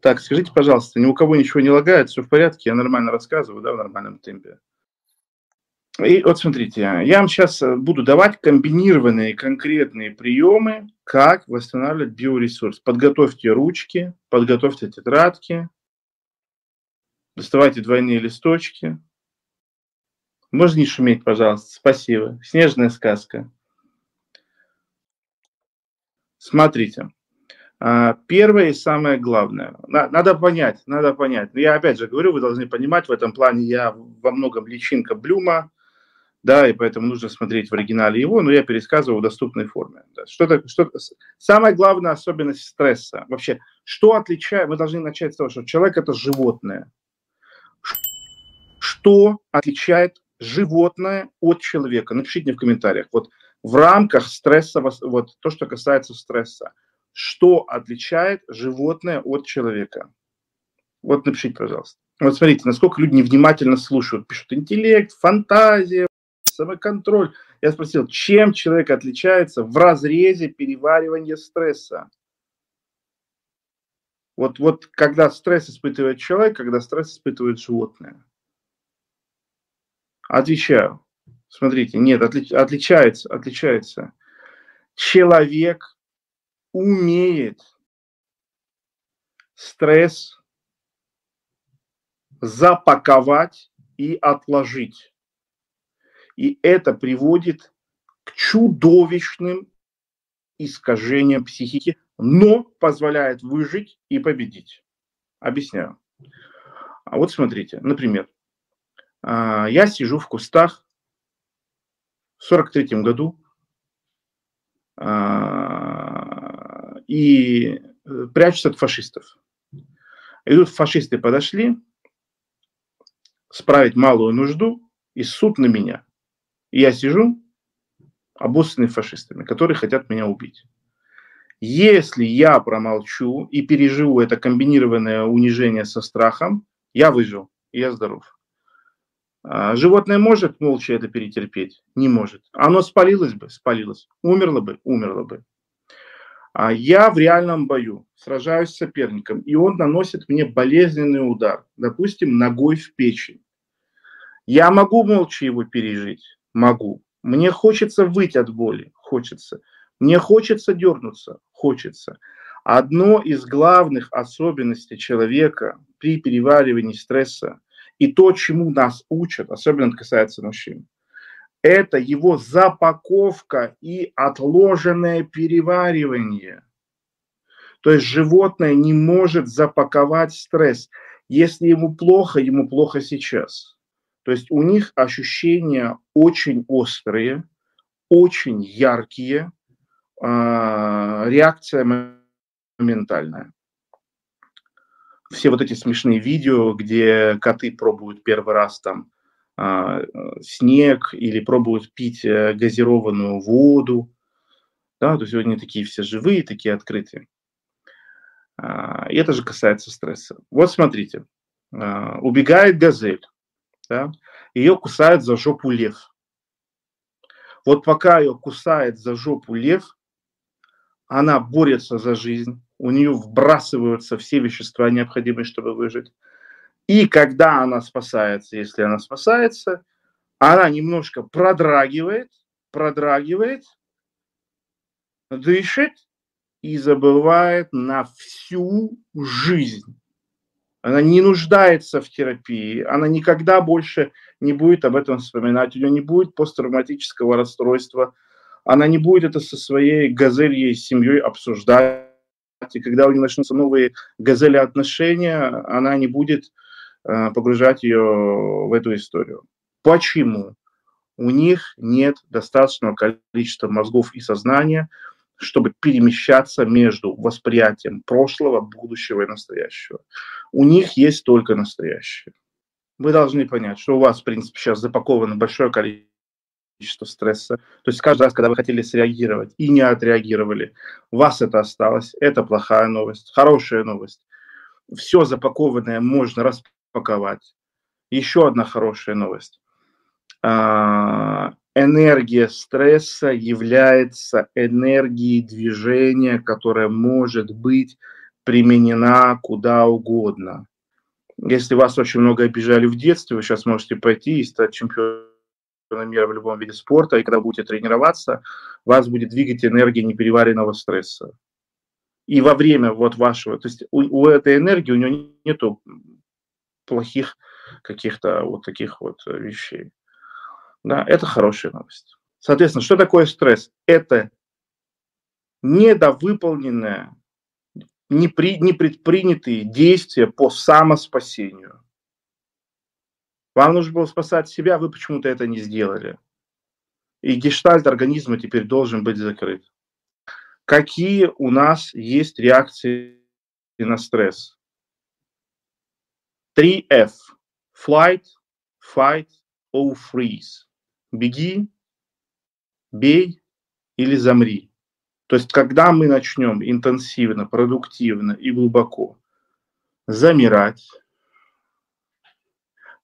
Так, скажите, пожалуйста, ни у кого ничего не лагает, все в порядке, я нормально рассказываю, да, в нормальном темпе. И вот смотрите, я вам сейчас э, буду давать комбинированные конкретные приемы, как восстанавливать биоресурс. Подготовьте ручки, подготовьте тетрадки, доставайте двойные листочки. Можно не шуметь, пожалуйста, спасибо. Снежная сказка. Смотрите, первое и самое главное. Надо понять, надо понять. Я опять же говорю, вы должны понимать, в этом плане я во многом личинка Блюма, да, и поэтому нужно смотреть в оригинале его, но я пересказываю в доступной форме. Да. Что, -то, что -то, самая главная особенность стресса. Вообще, что отличает, мы должны начать с того, что человек это животное. Что отличает животное от человека? Напишите мне в комментариях. Вот в рамках стресса, вот то, что касается стресса. Что отличает животное от человека? Вот напишите, пожалуйста. Вот смотрите, насколько люди невнимательно слушают. Пишут интеллект, фантазия, самоконтроль. Я спросил, чем человек отличается в разрезе переваривания стресса? Вот, вот когда стресс испытывает человек, когда стресс испытывает животное. Отвечаю. Смотрите, нет, отли, отличается, отличается. Человек умеет стресс запаковать и отложить. И это приводит к чудовищным искажениям психики, но позволяет выжить и победить. Объясняю. А вот смотрите, например, а, я сижу в кустах в 43 году а, и э, прячусь от фашистов. И тут фашисты подошли справить малую нужду и суд на меня. И я сижу, обоссанный фашистами, которые хотят меня убить. Если я промолчу и переживу это комбинированное унижение со страхом, я выжил, и я здоров. А животное может молча это перетерпеть? Не может. Оно спалилось бы? Спалилось. Умерло бы? Умерло бы. А я в реальном бою сражаюсь с соперником, и он наносит мне болезненный удар, допустим, ногой в печень. Я могу молча его пережить? Могу. Мне хочется выйти от боли? Хочется. Мне хочется дернуться? Хочется. Одно из главных особенностей человека при переваривании стресса и то, чему нас учат, особенно это касается мужчин, это его запаковка и отложенное переваривание. То есть животное не может запаковать стресс. Если ему плохо, ему плохо сейчас. То есть у них ощущения очень острые, очень яркие, а, реакция моментальная. Все вот эти смешные видео, где коты пробуют первый раз там снег или пробуют пить э, газированную воду, да, то есть они такие все живые, такие открытые. А, и это же касается стресса. Вот смотрите, убегает газель, да, ее кусает за жопу лев. Вот пока ее кусает за жопу лев, она борется за жизнь, у нее вбрасываются все вещества, необходимые, чтобы выжить. И когда она спасается, если она спасается, она немножко продрагивает, продрагивает, дышит и забывает на всю жизнь. Она не нуждается в терапии, она никогда больше не будет об этом вспоминать, у нее не будет посттравматического расстройства, она не будет это со своей газельей, семьей обсуждать. И когда у нее начнутся новые газели отношения, она не будет погружать ее в эту историю. Почему? У них нет достаточного количества мозгов и сознания, чтобы перемещаться между восприятием прошлого, будущего и настоящего. У них есть только настоящее. Вы должны понять, что у вас, в принципе, сейчас запаковано большое количество стресса. То есть каждый раз, когда вы хотели среагировать и не отреагировали, у вас это осталось. Это плохая новость. Хорошая новость. Все запакованное можно распаковать. Еще одна хорошая новость а, энергия стресса является энергией движения, которая может быть применена куда угодно. Если вас очень много обижали в детстве, вы сейчас можете пойти и стать чемпионом мира в любом виде спорта, и когда будете тренироваться, вас будет двигать энергия непереваренного стресса. И во время вот вашего, то есть у, у этой энергии у нее нету плохих каких-то вот таких вот вещей. Да, это хорошая новость. Соответственно, что такое стресс? Это недовыполненное, не, при, не предпринятые действия по самоспасению. Вам нужно было спасать себя, вы почему-то это не сделали. И гештальт организма теперь должен быть закрыт. Какие у нас есть реакции на стресс? 3F. Flight, fight or freeze. Беги, бей или замри. То есть, когда мы начнем интенсивно, продуктивно и глубоко замирать,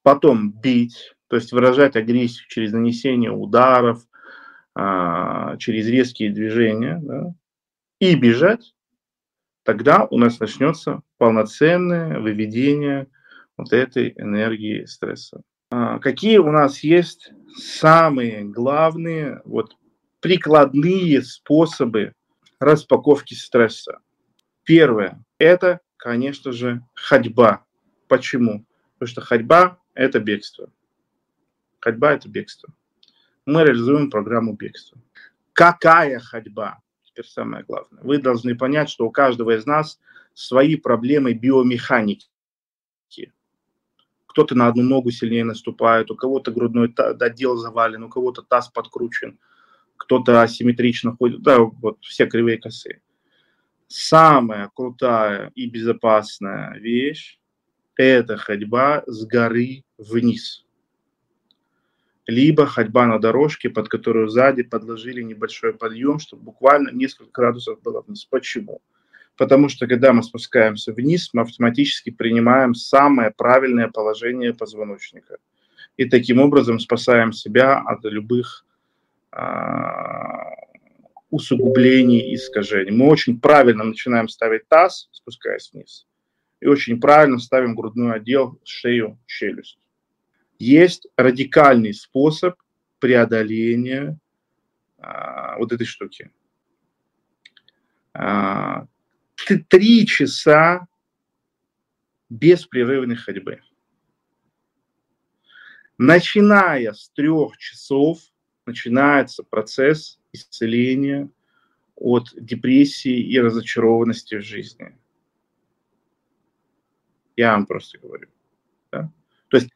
потом бить, то есть выражать агрессию через нанесение ударов, а, через резкие движения, да, и бежать, тогда у нас начнется полноценное выведение вот этой энергии стресса. А, какие у нас есть самые главные вот прикладные способы распаковки стресса. Первое – это, конечно же, ходьба. Почему? Потому что ходьба – это бегство. Ходьба – это бегство. Мы реализуем программу бегства. Какая ходьба? Теперь самое главное. Вы должны понять, что у каждого из нас свои проблемы биомеханики. Кто-то на одну ногу сильнее наступает, у кого-то грудной отдел завален, у кого-то таз подкручен – кто-то асимметрично ходит, да, вот все кривые косы. Самая крутая и безопасная вещь – это ходьба с горы вниз. Либо ходьба на дорожке, под которую сзади подложили небольшой подъем, чтобы буквально несколько градусов было вниз. Почему? Потому что когда мы спускаемся вниз, мы автоматически принимаем самое правильное положение позвоночника. И таким образом спасаем себя от любых а, усугублений и искажений. Мы очень правильно начинаем ставить таз, спускаясь вниз, и очень правильно ставим грудной отдел, шею, челюсть. Есть радикальный способ преодоления а, вот этой штуки. А, три часа беспрерывной ходьбы. Начиная с трех часов начинается процесс исцеления от депрессии и разочарованности в жизни. Я вам просто говорю. Да? То есть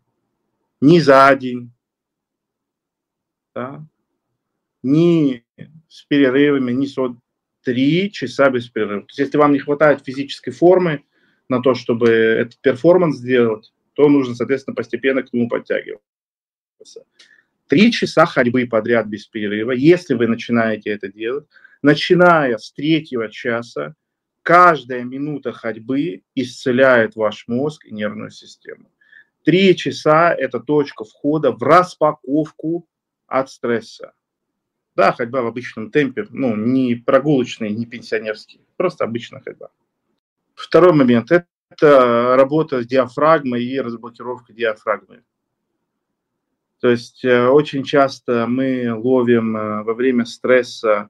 не за день, да? не с перерывами, не с, три часа без перерыва. То есть если вам не хватает физической формы на то, чтобы этот перформанс сделать, то нужно, соответственно, постепенно к нему подтягиваться. Три часа ходьбы подряд без перерыва, если вы начинаете это делать, начиная с третьего часа, каждая минута ходьбы исцеляет ваш мозг и нервную систему. Три часа – это точка входа в распаковку от стресса. Да, ходьба в обычном темпе, ну, не прогулочный, не пенсионерский, просто обычная ходьба. Второй момент – это работа с диафрагмой и разблокировка диафрагмы. То есть э, очень часто мы ловим э, во время стресса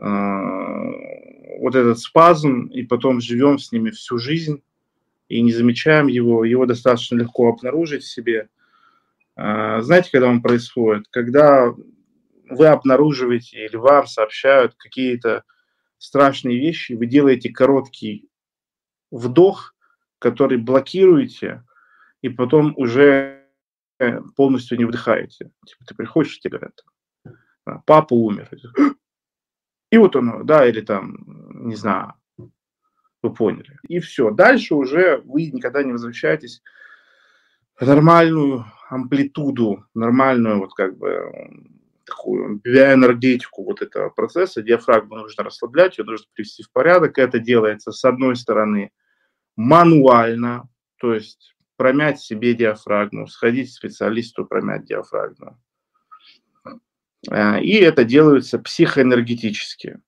э, вот этот спазм, и потом живем с ними всю жизнь, и не замечаем его. Его достаточно легко обнаружить в себе. Знаете, когда он происходит? Когда вы обнаруживаете или вам сообщают какие-то страшные вещи, вы делаете короткий вдох, который блокируете, и потом уже полностью не вдыхаете. Типа, ты приходишь, тебе говорят, «А, папа умер. И вот он, да, или там, не знаю, вы поняли. И все. Дальше уже вы никогда не возвращаетесь в нормальную амплитуду, нормальную вот как бы такую биоэнергетику вот этого процесса. Диафрагму нужно расслаблять, ее нужно привести в порядок. Это делается, с одной стороны, мануально, то есть промять себе диафрагму, сходить к специалисту, промять диафрагму. А, и это делается психоэнергетически.